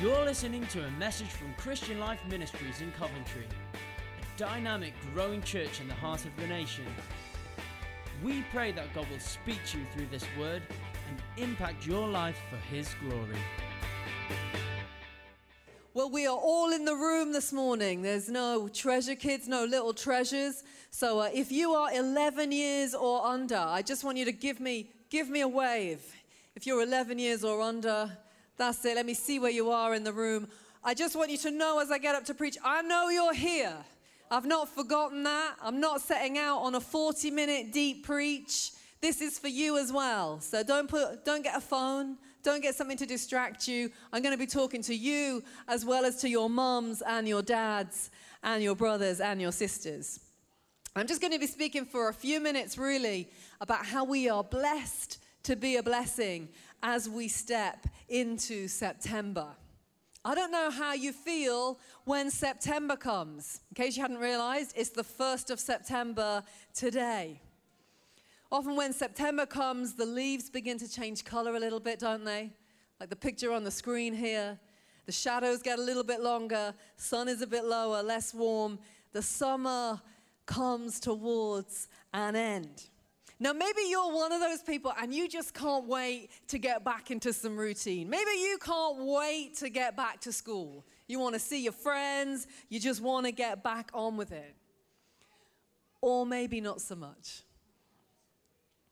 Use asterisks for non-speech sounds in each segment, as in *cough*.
You're listening to a message from Christian Life Ministries in Coventry, a dynamic, growing church in the heart of the nation. We pray that God will speak to you through this word and impact your life for His glory. Well, we are all in the room this morning. There's no treasure kids, no little treasures. So uh, if you are 11 years or under, I just want you to give me give me a wave. If you're 11 years or under, that's it. Let me see where you are in the room. I just want you to know as I get up to preach, I know you're here. I've not forgotten that. I'm not setting out on a 40 minute deep preach. This is for you as well. So don't put don't get a phone, don't get something to distract you. I'm going to be talking to you as well as to your mums and your dads and your brothers and your sisters. I'm just going to be speaking for a few minutes really about how we are blessed to be a blessing as we step into September. I don't know how you feel when September comes. In case you hadn't realized, it's the 1st of September today. Often, when September comes, the leaves begin to change color a little bit, don't they? Like the picture on the screen here. The shadows get a little bit longer, sun is a bit lower, less warm. The summer comes towards an end. Now, maybe you're one of those people and you just can't wait to get back into some routine. Maybe you can't wait to get back to school. You want to see your friends, you just want to get back on with it. Or maybe not so much.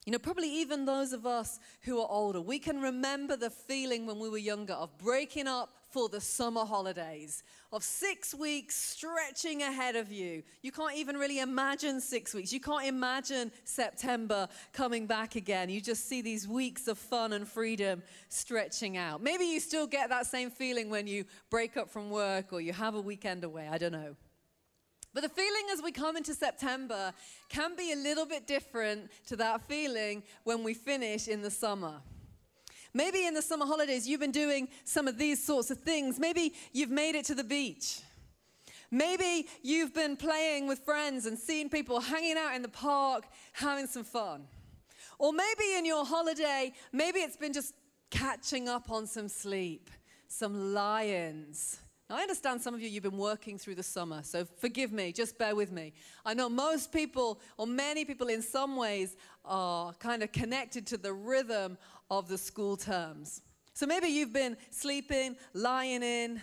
You know, probably even those of us who are older, we can remember the feeling when we were younger of breaking up for the summer holidays, of six weeks stretching ahead of you. You can't even really imagine six weeks. You can't imagine September coming back again. You just see these weeks of fun and freedom stretching out. Maybe you still get that same feeling when you break up from work or you have a weekend away. I don't know. But the feeling as we come into September can be a little bit different to that feeling when we finish in the summer. Maybe in the summer holidays you've been doing some of these sorts of things. Maybe you've made it to the beach. Maybe you've been playing with friends and seeing people hanging out in the park, having some fun. Or maybe in your holiday, maybe it's been just catching up on some sleep, some lions now, I understand some of you, you've been working through the summer, so forgive me, just bear with me. I know most people, or many people in some ways, are kind of connected to the rhythm of the school terms. So maybe you've been sleeping, lying in.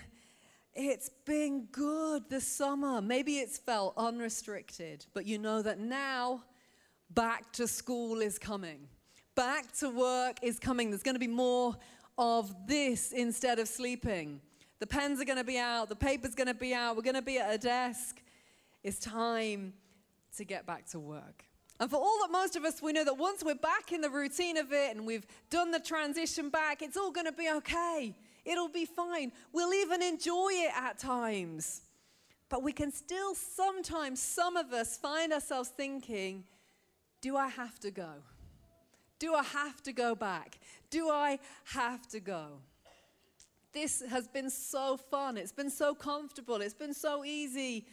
It's been good this summer. Maybe it's felt unrestricted, but you know that now back to school is coming. Back to work is coming. There's going to be more of this instead of sleeping. The pens are going to be out, the paper's going to be out, we're going to be at a desk. It's time to get back to work. And for all that most of us, we know that once we're back in the routine of it and we've done the transition back, it's all going to be okay. It'll be fine. We'll even enjoy it at times. But we can still sometimes, some of us, find ourselves thinking, do I have to go? Do I have to go back? Do I have to go? This has been so fun. It's been so comfortable. It's been so easy.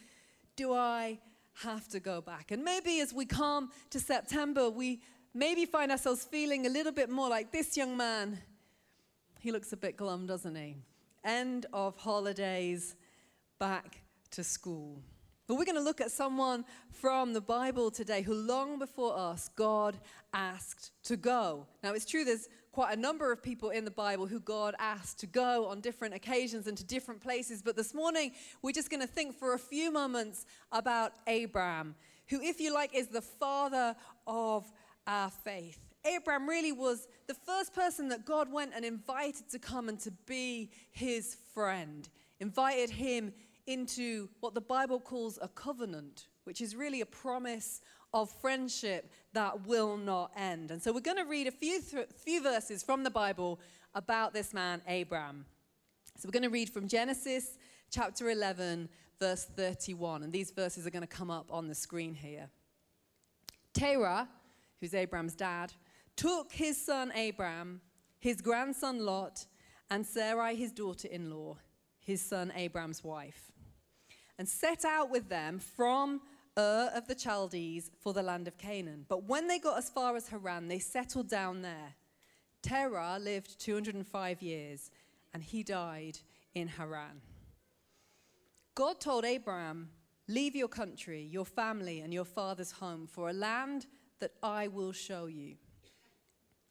Do I have to go back? And maybe as we come to September, we maybe find ourselves feeling a little bit more like this young man. He looks a bit glum, doesn't he? End of holidays, back to school. But we're going to look at someone from the Bible today who, long before us, God asked to go. Now, it's true, there's quite a number of people in the Bible who God asked to go on different occasions and to different places. But this morning, we're just going to think for a few moments about Abraham, who, if you like, is the father of our faith. Abraham really was the first person that God went and invited to come and to be his friend, invited him into what the Bible calls a covenant, which is really a promise of friendship that will not end. And so we're going to read a few, th- few verses from the Bible about this man, Abraham. So we're going to read from Genesis chapter 11, verse 31. And these verses are going to come up on the screen here. Terah, who's Abraham's dad, took his son Abraham, his grandson Lot, and Sarai, his daughter in law his son Abraham's wife, and set out with them from Ur of the Chaldees for the land of Canaan. But when they got as far as Haran, they settled down there. Terah lived 205 years, and he died in Haran. God told Abraham, Leave your country, your family, and your father's home for a land that I will show you.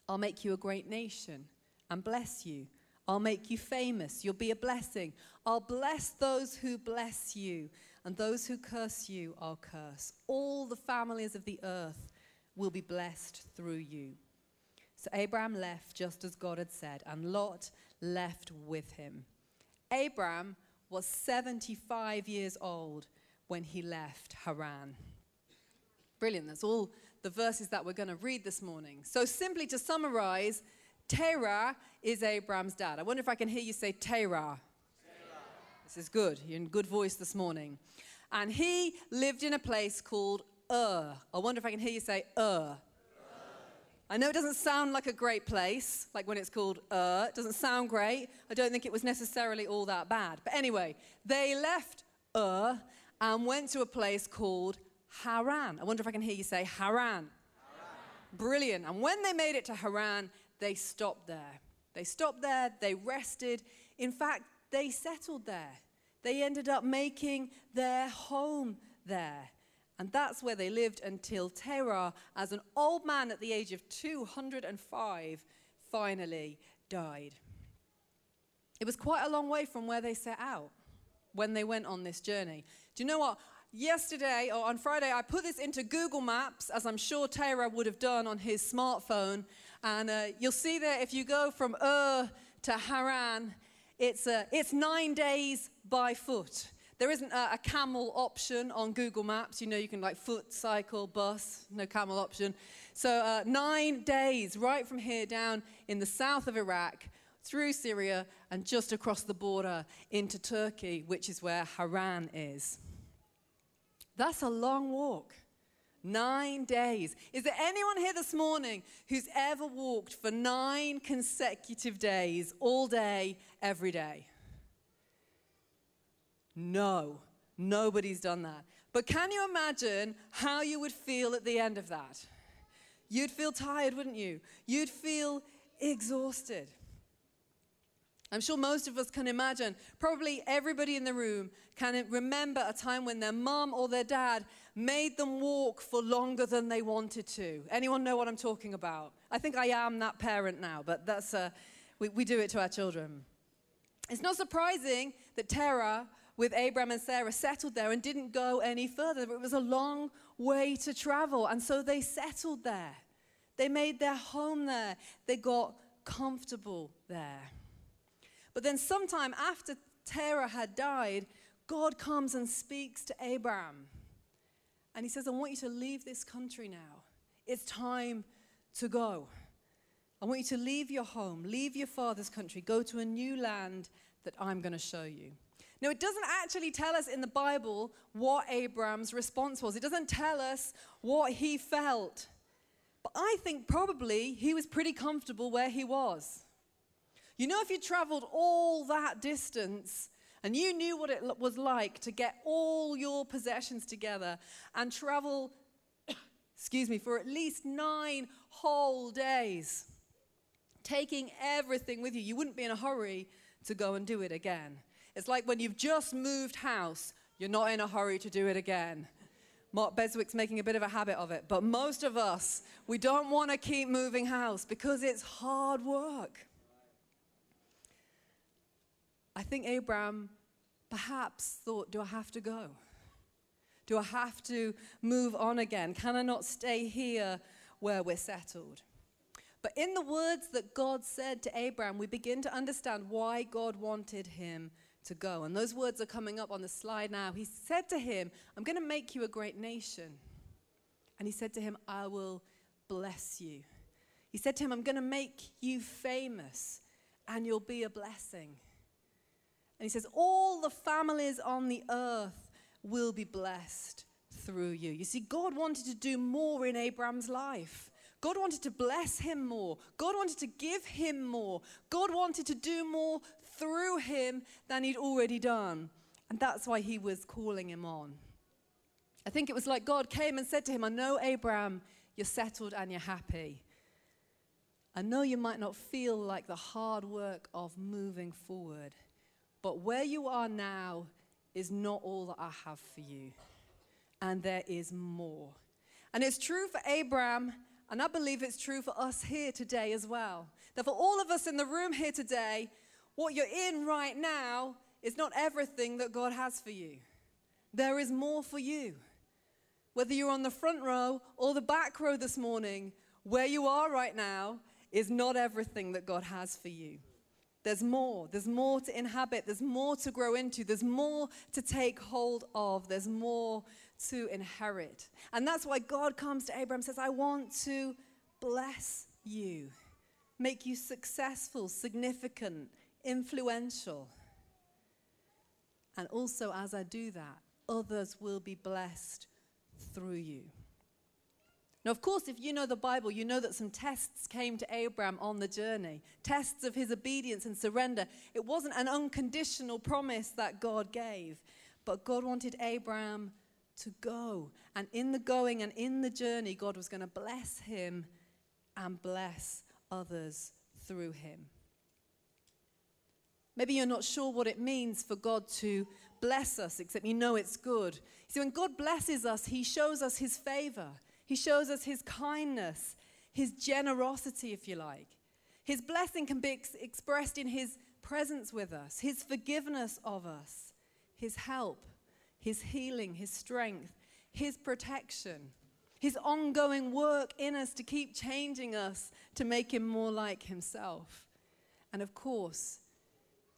I'll make you a great nation and bless you. I'll make you famous. You'll be a blessing. I'll bless those who bless you, and those who curse you, are cursed. All the families of the earth will be blessed through you. So Abraham left just as God had said, and Lot left with him. Abraham was 75 years old when he left Haran. Brilliant. That's all the verses that we're going to read this morning. So, simply to summarize, Terah is Abraham's dad. I wonder if I can hear you say Terah. This is good. You're in good voice this morning. And he lived in a place called Ur. I wonder if I can hear you say Ur. I know it doesn't sound like a great place, like when it's called Ur. It doesn't sound great. I don't think it was necessarily all that bad. But anyway, they left Ur and went to a place called Haran. I wonder if I can hear you say Haran. Haran. Brilliant. And when they made it to Haran, they stopped there. They stopped there, they rested. In fact, they settled there. They ended up making their home there. And that's where they lived until Terah, as an old man at the age of 205, finally died. It was quite a long way from where they set out when they went on this journey. Do you know what? Yesterday or on Friday, I put this into Google Maps, as I'm sure Terah would have done on his smartphone. And uh, you'll see there if you go from Ur to Haran, it's, uh, it's nine days by foot. There isn't a, a, camel option on Google Maps. You know, you can like foot, cycle, bus, no camel option. So, uh, nine days right from here down in the south of Iraq, through Syria, and just across the border into Turkey, which is where Haran is. That's a long walk. Nine days. Is there anyone here this morning who's ever walked for nine consecutive days, all day, every day? No, nobody's done that. But can you imagine how you would feel at the end of that? You'd feel tired, wouldn't you? You'd feel exhausted. I'm sure most of us can imagine, probably everybody in the room can remember a time when their mom or their dad made them walk for longer than they wanted to. Anyone know what I'm talking about? I think I am that parent now, but that's, uh, we, we do it to our children. It's not surprising that Terah with Abraham and Sarah settled there and didn't go any further. It was a long way to travel, and so they settled there. They made their home there. They got comfortable there. But then, sometime after Terah had died, God comes and speaks to Abraham. And he says, I want you to leave this country now. It's time to go. I want you to leave your home, leave your father's country, go to a new land that I'm going to show you. Now, it doesn't actually tell us in the Bible what Abraham's response was. It doesn't tell us what he felt. But I think probably he was pretty comfortable where he was. You know, if you traveled all that distance and you knew what it was like to get all your possessions together and travel, *coughs* excuse me, for at least nine whole days, taking everything with you, you wouldn't be in a hurry to go and do it again. It's like when you've just moved house, you're not in a hurry to do it again. Mark Beswick's making a bit of a habit of it, but most of us, we don't want to keep moving house because it's hard work. I think Abraham perhaps thought, Do I have to go? Do I have to move on again? Can I not stay here where we're settled? But in the words that God said to Abraham, we begin to understand why God wanted him to go. And those words are coming up on the slide now. He said to him, I'm going to make you a great nation. And he said to him, I will bless you. He said to him, I'm going to make you famous and you'll be a blessing. And he says, All the families on the earth will be blessed through you. You see, God wanted to do more in Abraham's life. God wanted to bless him more. God wanted to give him more. God wanted to do more through him than he'd already done. And that's why he was calling him on. I think it was like God came and said to him, I know, Abraham, you're settled and you're happy. I know you might not feel like the hard work of moving forward But where you are now is not all that I have for you. And there is more. And it's true for Abraham, and I believe it's true for us here today as well. That for all of us in the room here today, what you're in right now is not everything that God has for you. There is more for you. Whether you're on the front row or the back row this morning, where you are right now is not everything that God has for you. There's more. There's more to inhabit. There's more to grow into. There's more to take hold of. There's more to inherit. And that's why God comes to Abraham and says, I want to bless you, make you successful, significant, influential. And also, as I do that, others will be blessed through you. Now, of course, if you know the Bible, you know that some tests came to Abraham on the journey tests of his obedience and surrender. It wasn't an unconditional promise that God gave, but God wanted Abraham to go. And in the going and in the journey, God was going to bless him and bless others through him. Maybe you're not sure what it means for God to bless us, except you know it's good. See, when God blesses us, He shows us His favor. He shows us his kindness, his generosity, if you like. His blessing can be ex- expressed in his presence with us, his forgiveness of us, his help, his healing, his strength, his protection, his ongoing work in us to keep changing us to make him more like himself. And of course,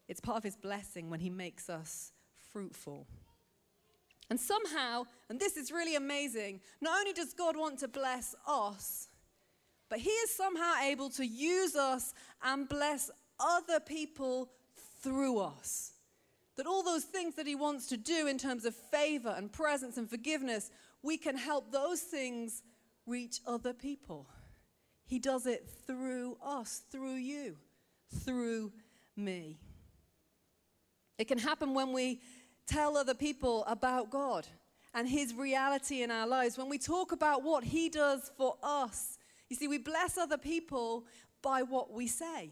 it's part of his blessing when he makes us fruitful. And somehow, and this is really amazing, not only does God want to bless us, but He is somehow able to use us and bless other people through us. That all those things that He wants to do in terms of favor and presence and forgiveness, we can help those things reach other people. He does it through us, through you, through me. It can happen when we tell other people about God and His reality in our lives, when we talk about what He does for us, you see, we bless other people by what we say.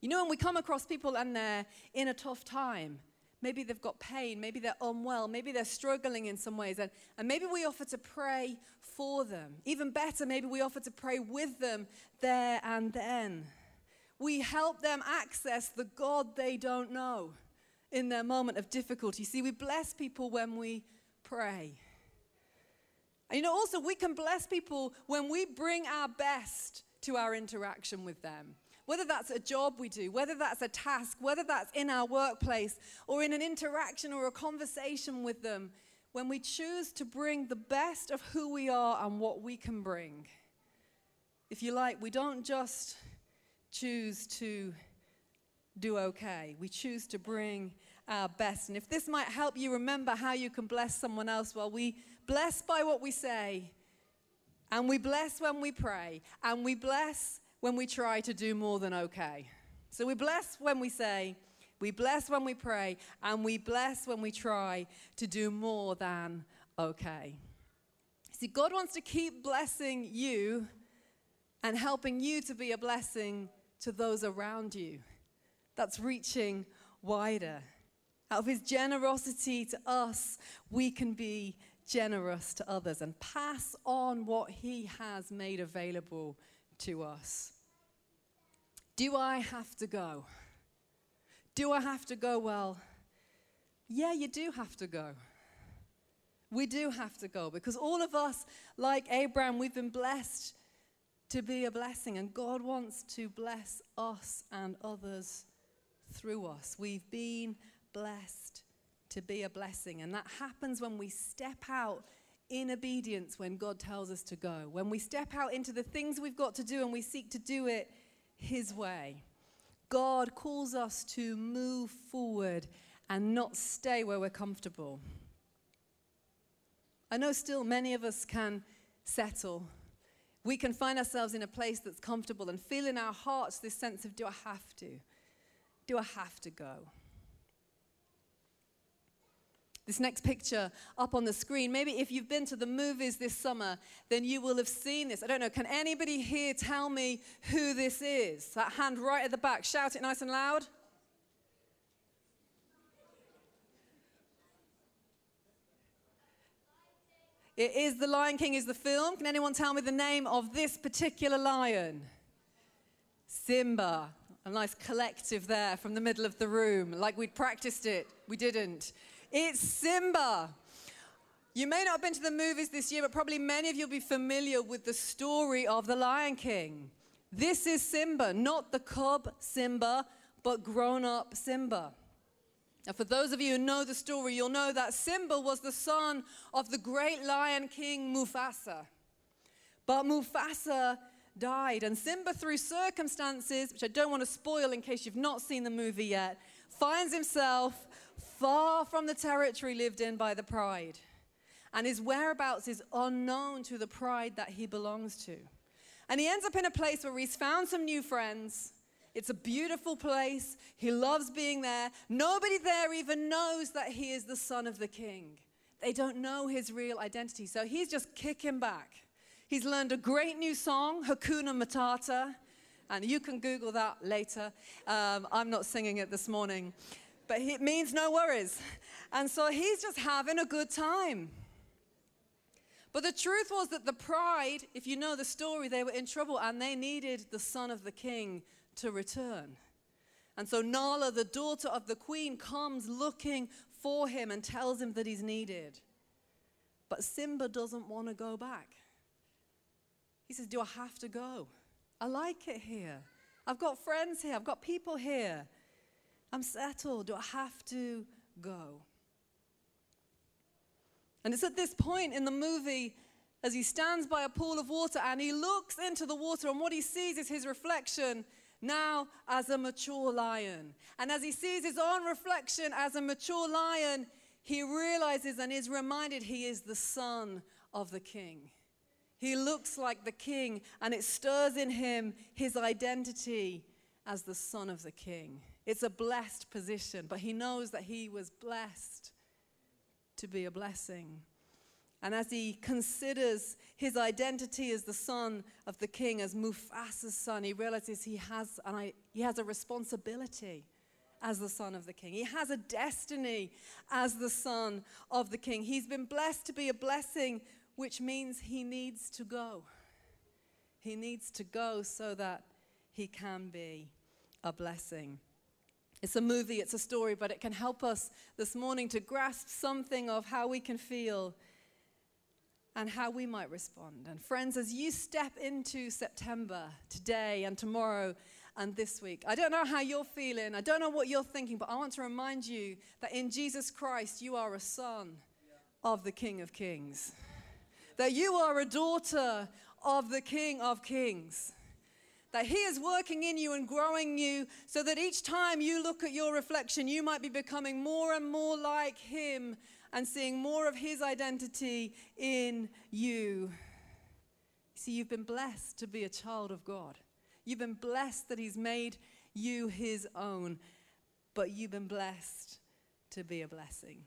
You know, when we come across people and they're in a tough time, maybe they've got pain, maybe they're unwell, maybe they're struggling in some ways, and, and maybe we offer to pray for them. Even better, maybe we offer to pray with them there and then. We help them access the God they don't know in their moment of difficulty. See, we bless people when we pray. And you know, also, we can bless people when we bring our best to our interaction with them. Whether that's a job we do, whether that's a task, whether that's in our workplace or in an interaction or a conversation with them, when we choose to bring the best of who we are and what we can bring. If you like, we don't just choose to do okay, we choose to bring our best. And if this might help you remember how you can bless someone else, well, we bless by what we say, and we bless when we pray, and we bless when we try to do more than okay. So we bless when we say, we bless when we pray, and we bless when we try to do more than okay. See, God wants to keep blessing you and helping you to be a blessing to those around you. That's reaching wider. Out of his generosity to us, we can be generous to others and pass on what he has made available to us. Do I have to go? Do I have to go? Well, yeah, you do have to go. We do have to go because all of us, like Abraham, we've been blessed to be a blessing, and God wants to bless us and others through us. We've been blessed to be a blessing. And that happens when we step out in obedience when God tells us to go, when we step out into the things we've got to do and we seek to do it His way. God calls us to move forward and not stay where we're comfortable. I know still many of us can settle. We can find ourselves in a place that's comfortable and feel in our hearts this sense of, do I have to? Do I have to go? this next picture up on the screen. Maybe if you've been to the movies this summer, then you will have seen this. I don't know. Can anybody here tell me who this is? That hand right at the back. Shout it nice and loud. It is The Lion King is the film. Can anyone tell me the name of this particular lion? Simba. A nice collective there from the middle of the room, like we'd practiced it. We didn't. It's Simba. You may not have been to the movies this year, but probably many of you will be familiar with the story of the Lion King. This is Simba, not the cub Simba, but grown up Simba. Now, for those of you who know the story, you'll know that Simba was the son of the great lion king Mufasa. But Mufasa died, and Simba, through circumstances, which I don't want to spoil in case you've not seen the movie yet, finds himself far from the territory lived in by the pride. And his whereabouts is unknown to the pride that he belongs to. And he ends up in a place where he's found some new friends it's a beautiful place. He loves being there. Nobody there even knows that he is the son of the king. They don't know his real identity. So he's just kicking back. He's learned a great new song, Hakuna Matata. And you can Google that later. Um, I'm not singing it this morning. But it means no worries. And so he's just having a good time. But the truth was that the pride, if you know the story, they were in trouble and they needed the son of the king to return. And so Nala, the daughter of the queen, comes looking for him and tells him that he's needed. But Simba doesn't want to go back. He says, Do I have to go? I like it here. I've got friends here. I've got people here. I'm settled. Do I have to go? And it's at this point in the movie as he stands by a pool of water and he looks into the water, and what he sees is his reflection now as a mature lion. And as he sees his own reflection as a mature lion, he realizes and is reminded he is the son of the king. He looks like the king, and it stirs in him his identity as the son of the king. It's a blessed position, but he knows that he was blessed to be a blessing. And as he considers his identity as the son of the king, as Mufasa's son, he realizes he has, and I, he has a responsibility as the son of the king. He has a destiny as the son of the king. He's been blessed to be a blessing, which means he needs to go. He needs to go so that he can be a blessing. It's a movie, it's a story, but it can help us this morning to grasp something of how we can feel and how we might respond. And friends, as you step into September today and tomorrow and this week, I don't know how you're feeling, I don't know what you're thinking, but I want to remind you that in Jesus Christ, you are a son of the King of Kings, that you are a daughter of the King of Kings. That He is working in you and growing you so that each time you look at your reflection, you might be becoming more and more like Him and seeing more of His identity in you. See, you've been blessed to be a child of God. You've been blessed that He's made you His own, but you've been blessed to be a blessing.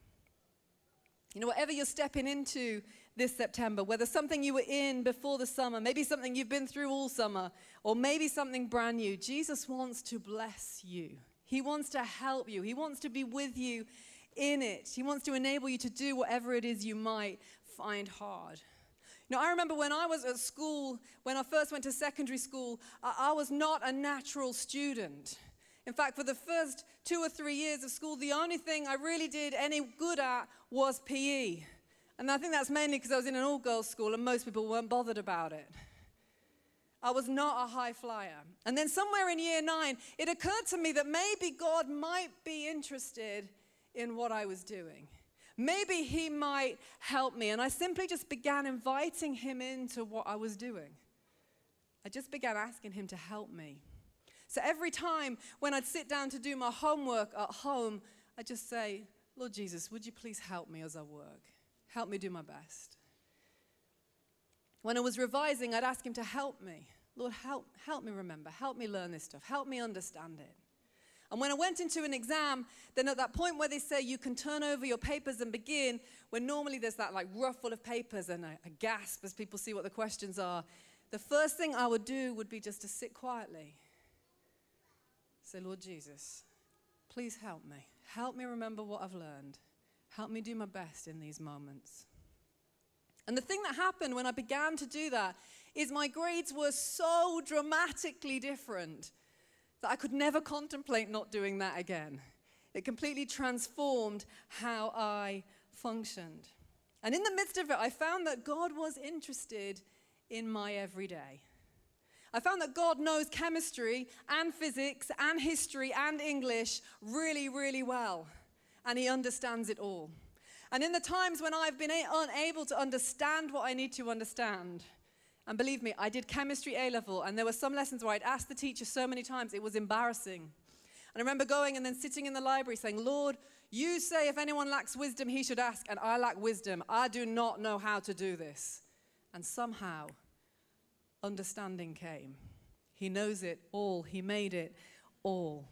You know, whatever you're stepping into this September, whether something you were in before the summer, maybe something you've been through all summer, or maybe something brand new, Jesus wants to bless you. He wants to help you. He wants to be with you in it. He wants to enable you to do whatever it is you might find hard. Now, I remember when I was at school, when I first went to secondary school, I, I was not a natural student. In fact, for the first two or three years of school, the only thing I really did any good at was PE. And I think that's mainly because I was in an all girls school and most people weren't bothered about it. I was not a high flyer. And then somewhere in year nine, it occurred to me that maybe God might be interested in what I was doing. Maybe he might help me. And I simply just began inviting him into what I was doing. I just began asking him to help me. So every time when I'd sit down to do my homework at home, I'd just say, Lord Jesus, would you please help me as I work? Help me do my best. When I was revising, I'd ask him to help me. Lord, help, help me remember. Help me learn this stuff. Help me understand it. And when I went into an exam, then at that point where they say you can turn over your papers and begin, when normally there's that like ruffle of papers and a, a gasp as people see what the questions are, the first thing I would do would be just to sit quietly. Say, Lord Jesus, please help me. Help me remember what I've learned. Help me do my best in these moments. And the thing that happened when I began to do that is my grades were so dramatically different that I could never contemplate not doing that again. It completely transformed how I functioned. And in the midst of it, I found that God was interested in my everyday. I found that God knows chemistry and physics and history and English really, really well. And He understands it all. And in the times when I've been unable to understand what I need to understand, and believe me, I did chemistry A level, and there were some lessons where I'd asked the teacher so many times, it was embarrassing. And I remember going and then sitting in the library saying, Lord, you say if anyone lacks wisdom, he should ask, and I lack wisdom. I do not know how to do this. And somehow, understanding came. He knows it all, He made it all.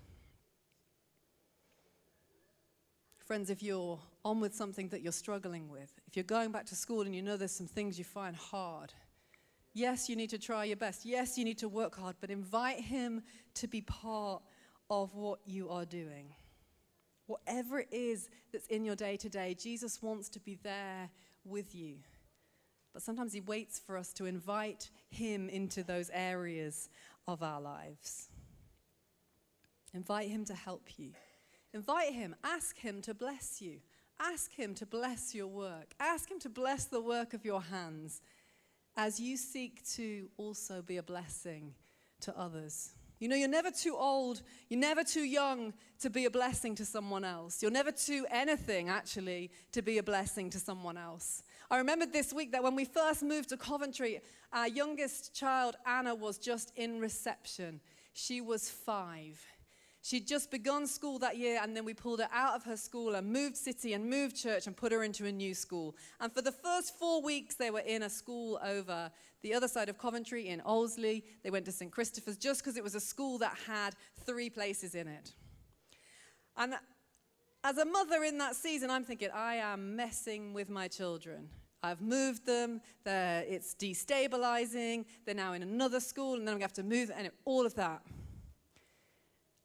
Friends, if you're on with something that you're struggling with, if you're going back to school and you know there's some things you find hard, yes, you need to try your best. Yes, you need to work hard, but invite Him to be part of what you are doing. Whatever it is that's in your day to day, Jesus wants to be there with you. But sometimes He waits for us to invite Him into those areas of our lives. Invite Him to help you. Invite Him. Ask Him to bless you. Ask Him to bless your work. Ask Him to bless the work of your hands as you seek to also be a blessing to others. You know, you're never too old, you're never too young to be a blessing to someone else. You're never too anything, actually, to be a blessing to someone else. I remembered this week that when we first moved to Coventry, our youngest child, Anna, was just in reception. She was five. She'd just begun school that year, and then we pulled her out of her school and moved city and moved church and put her into a new school. And for the first four weeks, they were in a school over the other side of Coventry in Allesley. They went to St. Christopher's just because it was a school that had three places in it. And as a mother in that season, I'm thinking, I am messing with my children. I've moved them, it's destabilizing, they're now in another school, and then I'm going to have to move, and all of that.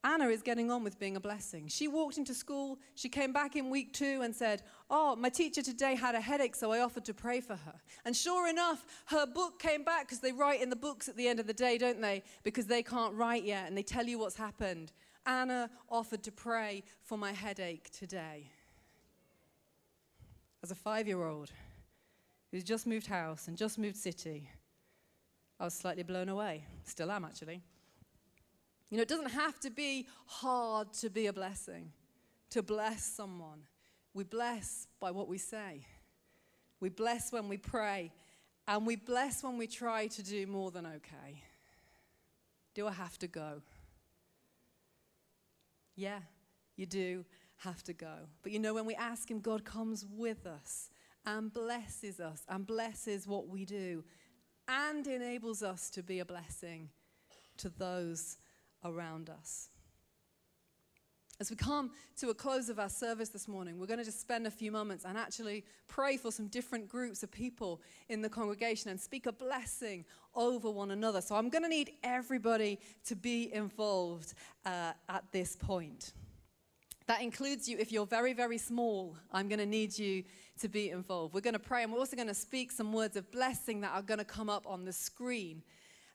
Anna is getting on with being a blessing. She walked into school, she came back in week two and said, Oh, my teacher today had a headache, so I offered to pray for her. And sure enough, her book came back because they write in the books at the end of the day, don't they? Because they can't write yet and they tell you what's happened. Anna offered to pray for my headache today. As a five year old who's just moved house and just moved city, I was slightly blown away. Still am, actually. You know, it doesn't have to be hard to be a blessing, to bless someone. We bless by what we say. We bless when we pray, and we bless when we try to do more than okay. Do I have to go? Yeah, you do have to go. But you know, when we ask Him, God comes with us and blesses us and blesses what we do and enables us to be a blessing to those around us. As we come to a close of our service this morning, we're going to just spend a few moments and actually pray for some different groups of people in the congregation and speak a blessing over one another. So I'm going to need everybody to be involved uh, at this point. That includes you if you're very, very small. I'm going to need you to be involved. We're going to pray and we're also going to speak some words of blessing that are going to come up on the screen.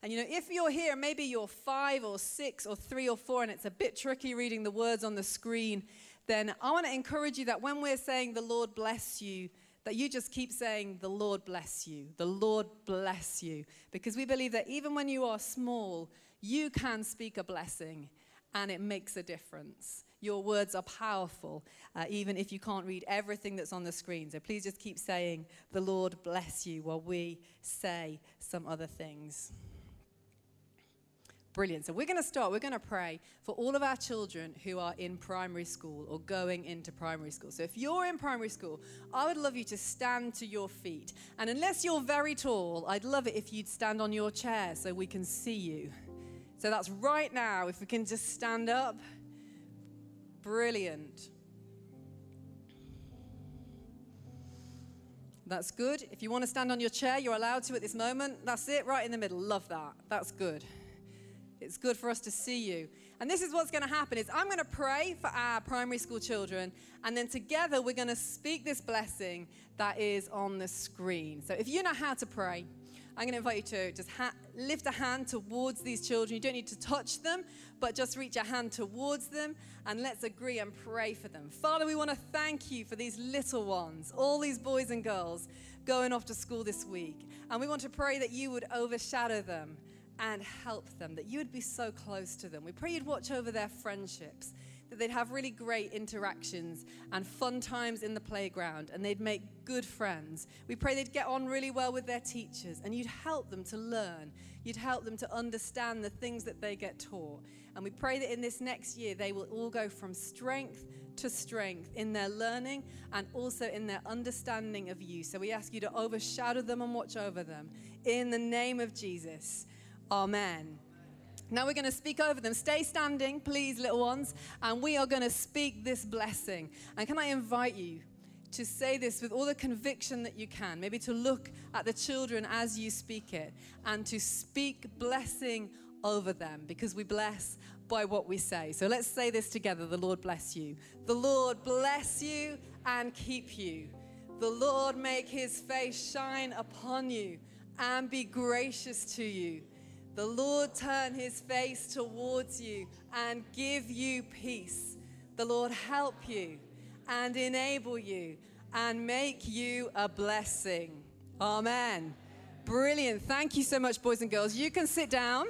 And you know, if you're here, maybe you're five or six or three or four, and it's a bit tricky reading the words on the screen, then I want to encourage you that when we're saying the Lord bless you, that you just keep saying, The Lord bless you, the Lord bless you. Because we believe that even when you are small, you can speak a blessing and it makes a difference. Your words are powerful, uh, even if you can't read everything that's on the screen. So please just keep saying, The Lord bless you, while we say some other things. Brilliant. So we're going to start. We're going to pray for all of our children who are in primary school or going into primary school. So if you're in primary school, I would love you to stand to your feet. And unless you're very tall, I'd love it if you'd stand on your chair so we can see you. So that's right now. If we can just stand up. Brilliant. That's good. If you want to stand on your chair, you're allowed to at this moment. That's it, right in the middle. Love that. That's good. It's good for us to see you. And this is what's going to happen is I'm going to pray for our primary school children and then together we're going to speak this blessing that is on the screen. So if you know how to pray, I'm going to invite you to just ha- lift a hand towards these children. You don't need to touch them, but just reach a hand towards them and let's agree and pray for them. Father, we want to thank you for these little ones, all these boys and girls going off to school this week. And we want to pray that you would overshadow them and help them, that you would be so close to them. We pray you'd watch over their friendships, that they'd have really great interactions and fun times in the playground, and they'd make good friends. We pray they'd get on really well with their teachers, and you'd help them to learn. You'd help them to understand the things that they get taught. And we pray that in this next year, they will all go from strength to strength in their learning and also in their understanding of you. So we ask you to overshadow them and watch over them in the name of Jesus. Amen. Now we're going to speak over them. Stay standing, please, little ones, and we are going to speak this blessing. And can I invite you to say this with all the conviction that you can? Maybe to look at the children as you speak it and to speak blessing over them because we bless by what we say. So let's say this together. The Lord bless you. The Lord bless you and keep you. The Lord make his face shine upon you and be gracious to you. The Lord turn his face towards you and give you peace. The Lord help you and enable you and make you a blessing. Amen. Brilliant. Thank you so much, boys and girls. You can sit down.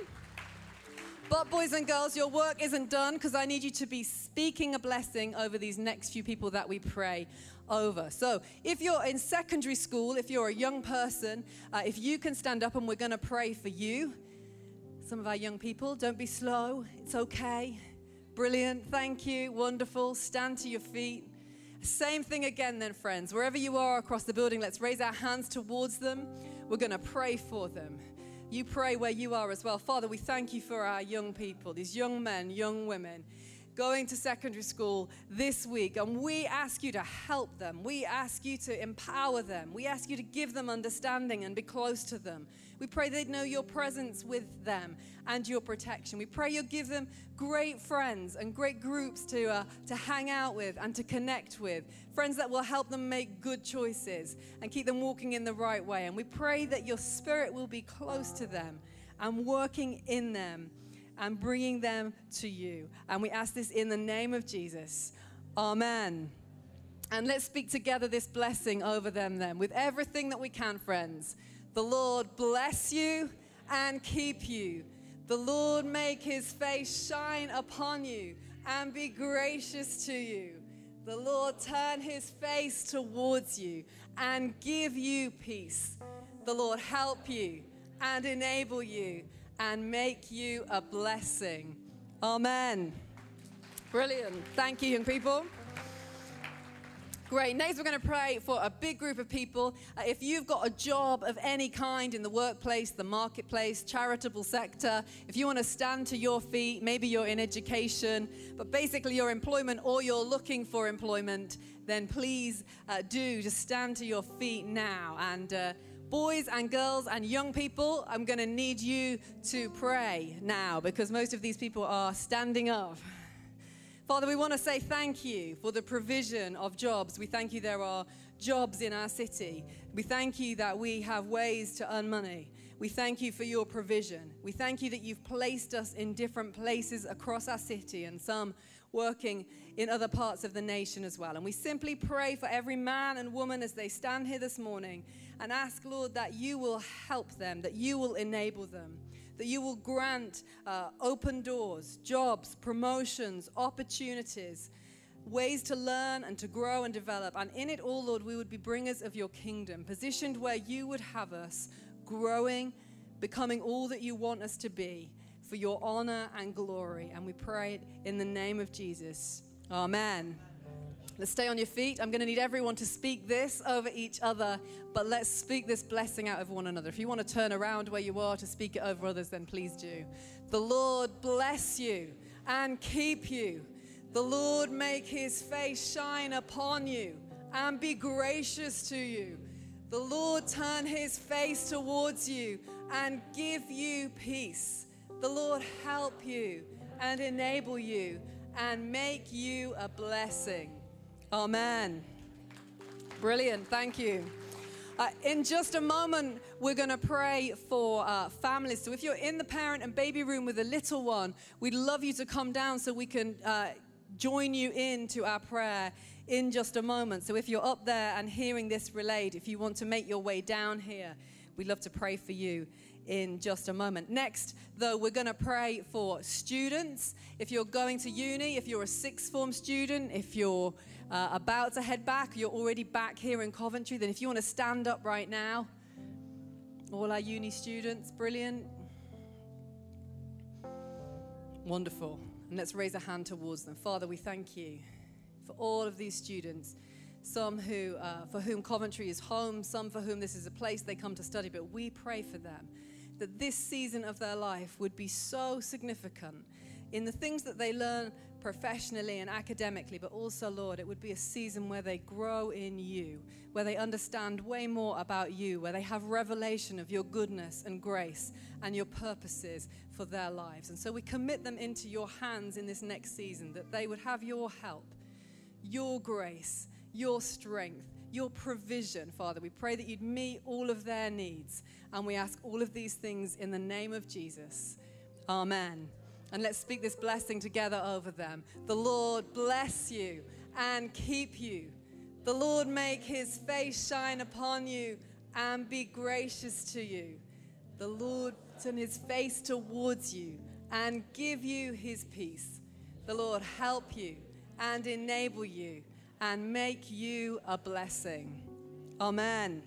But, boys and girls, your work isn't done because I need you to be speaking a blessing over these next few people that we pray over. So, if you're in secondary school, if you're a young person, uh, if you can stand up and we're going to pray for you. Some of our young people, don't be slow. It's okay. Brilliant. Thank you. Wonderful. Stand to your feet. Same thing again, then, friends. Wherever you are across the building, let's raise our hands towards them. We're going to pray for them. You pray where you are as well. Father, we thank you for our young people, these young men, young women going to secondary school this week, and we ask you to help them. We ask you to empower them. We ask you to give them understanding and be close to them. We pray they'd know your presence with them and your protection. We pray you'll give them great friends and great groups to, uh, to hang out with and to connect with, friends that will help them make good choices and keep them walking in the right way. And we pray that your spirit will be close to them and working in them and bringing them to you. And we ask this in the name of Jesus. Amen. And let's speak together this blessing over them then with everything that we can, friends. The Lord bless you and keep you. The Lord make his face shine upon you and be gracious to you. The Lord turn his face towards you and give you peace. The Lord help you and enable you and make you a blessing. Amen. Brilliant. Thank you, young people. Great. Next, we're going to pray for a big group of people. Uh, if you've got a job of any kind in the workplace, the marketplace, charitable sector, if you want to stand to your feet, maybe you're in education, but basically your employment or you're looking for employment, then please uh, do just stand to your feet now. And uh, boys and girls and young people, I'm going to need you to pray now because most of these people are standing up. Father, we want to say thank you for the provision of jobs. We thank you there are jobs in our city. We thank you that we have ways to earn money. We thank you for your provision. We thank you that you've placed us in different places across our city and some working in other parts of the nation as well. And we simply pray for every man and woman as they stand here this morning and ask, Lord, that you will help them, that you will enable them that you will grant uh, open doors, jobs, promotions, opportunities, ways to learn and to grow and develop. And in it all, Lord, we would be bringers of your kingdom, positioned where you would have us growing, becoming all that you want us to be for your honor and glory. And we pray it in the name of Jesus. Amen. Let's stay on your feet. I'm going to need everyone to speak this over each other, but let's speak this blessing out of one another. If you want to turn around where you are to speak it over others, then please do. The Lord bless you and keep you. The Lord make his face shine upon you and be gracious to you. The Lord turn his face towards you and give you peace. The Lord help you and enable you and make you a blessing. Amen. Brilliant. Thank you. Uh, in just a moment, we're going to pray for uh, families. So, if you're in the parent and baby room with a little one, we'd love you to come down so we can uh, join you into our prayer in just a moment. So, if you're up there and hearing this relayed, if you want to make your way down here, we'd love to pray for you in just a moment. Next, though, we're going to pray for students. If you're going to uni, if you're a sixth form student, if you're uh, about to head back, you're already back here in Coventry, then if you want to stand up right now, all our uni students, brilliant. Wonderful. And let's raise a hand towards them. Father, we thank you for all of these students. Some who, uh, for whom Coventry is home, some for whom this is a place they come to study, but we pray for them that this season of their life would be so significant in the things that they learn professionally and academically, but also, Lord, it would be a season where they grow in you, where they understand way more about you, where they have revelation of your goodness and grace and your purposes for their lives. And so we commit them into your hands in this next season, that they would have your help, your grace, your strength, your provision, Father. We pray that you'd meet all of their needs. And we ask all of these things in the name of Jesus. Amen. And let's speak this blessing together over them. The Lord bless you and keep you. The Lord make his face shine upon you and be gracious to you. The Lord turn his face towards you and give you his peace. The Lord help you and enable you and make you a blessing. Amen.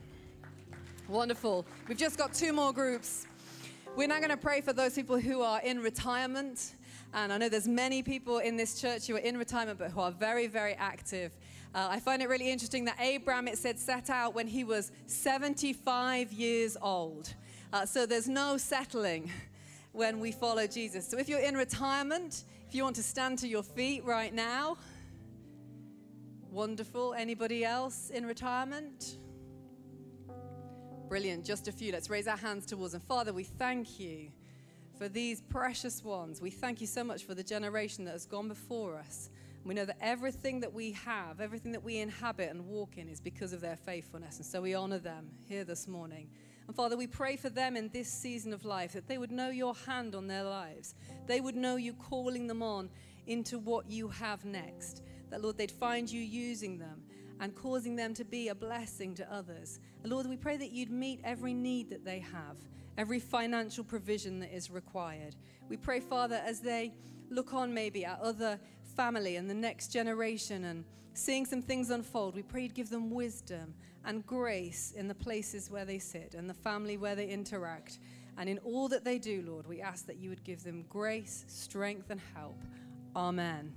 Wonderful. We've just got two more groups. We're now going to pray for those people who are in retirement. And I know there's many people in this church who are in retirement but who are very, very active. Uh, I find it really interesting that Abraham, it said, set out when he was 75 years old. Uh, so there's no settling when we follow Jesus. So if you're in retirement, if you want to stand to your feet right now, wonderful. Anybody else in retirement? Brilliant. Just a few. Let's raise our hands towards them. Father, we thank you for these precious ones. We thank you so much for the generation that has gone before us. We know that everything that we have, everything that we inhabit and walk in is because of their faithfulness. And so we honor them here this morning. And Father, we pray for them in this season of life that they would know your hand on their lives. They would know you calling them on into what you have next. That, Lord, they'd find you using them and causing them to be a blessing to others. Lord, we pray that you'd meet every need that they have, every financial provision that is required. We pray, Father, as they look on maybe at other family and the next generation and seeing some things unfold, we pray you'd give them wisdom and grace in the places where they sit and the family where they interact. And in all that they do, Lord, we ask that you would give them grace, strength, and help. Amen.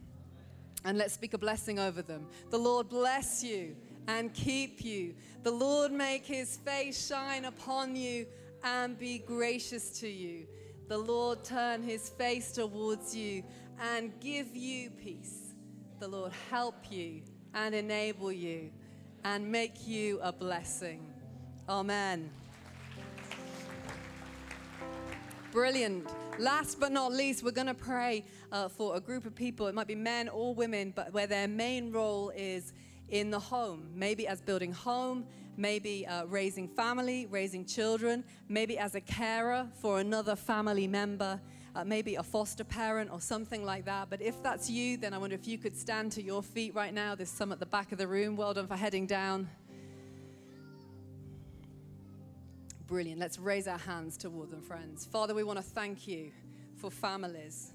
And let's speak a blessing over them. The Lord bless you and keep you. The Lord make his face shine upon you and be gracious to you. The Lord turn his face towards you and give you peace. The Lord help you and enable you and make you a blessing. Amen. Brilliant. Last but not least, we're going to pray uh, for a group of people. It might be men or women, but where their main role is in the home, maybe as building home, maybe uh, raising family, raising children, maybe as a carer for another family member, uh, maybe a foster parent or something like that. But if that's you, then I wonder if you could stand to your feet right now. There's some at the back of the room. Well done for heading down. Brilliant. Let's raise our hands toward them, friends. Father, we want to thank you for families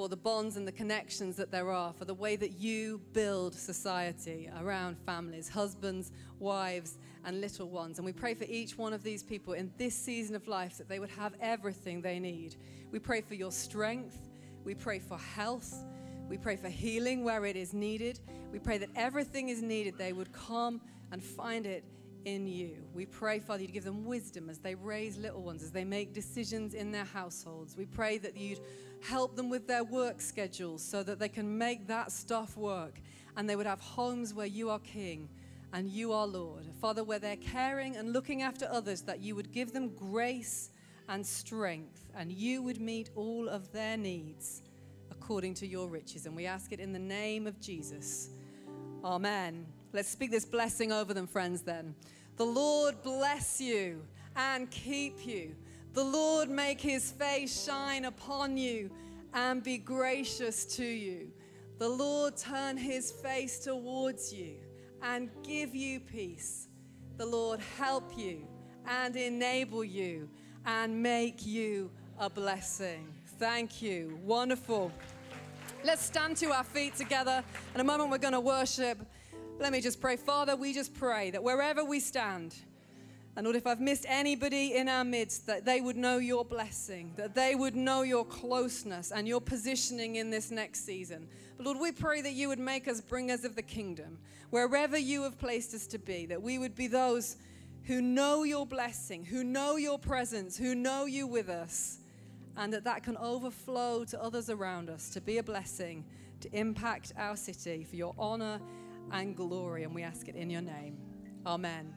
for the bonds and the connections that there are, for the way that you build society around families, husbands, wives, and little ones. And we pray for each one of these people in this season of life that they would have everything they need. We pray for your strength. We pray for health. We pray for healing where it is needed. We pray that everything is needed, they would come and find it in you. We pray, Father, you'd give them wisdom as they raise little ones, as they make decisions in their households. We pray that you'd help them with their work schedules so that they can make that stuff work and they would have homes where you are king and you are Lord. Father, where they're caring and looking after others, that you would give them grace and strength, and you would meet all of their needs according to your riches. And we ask it in the name of Jesus. Amen. Let's speak this blessing over them, friends, then. The Lord bless you and keep you. The Lord make his face shine upon you and be gracious to you. The Lord turn his face towards you and give you peace. The Lord help you and enable you and make you a blessing. Thank you. Wonderful. Let's stand to our feet together. In a moment, we're going to worship. Let me just pray. Father, we just pray that wherever we stand, and Lord, if I've missed anybody in our midst, that they would know your blessing, that they would know your closeness and your positioning in this next season. But Lord, we pray that you would make us bringers of the kingdom, wherever you have placed us to be, that we would be those who know your blessing, who know your presence, who know you with us, and that that can overflow to others around us to be a blessing, to impact our city for your honor and glory. And we ask it in your name. Amen.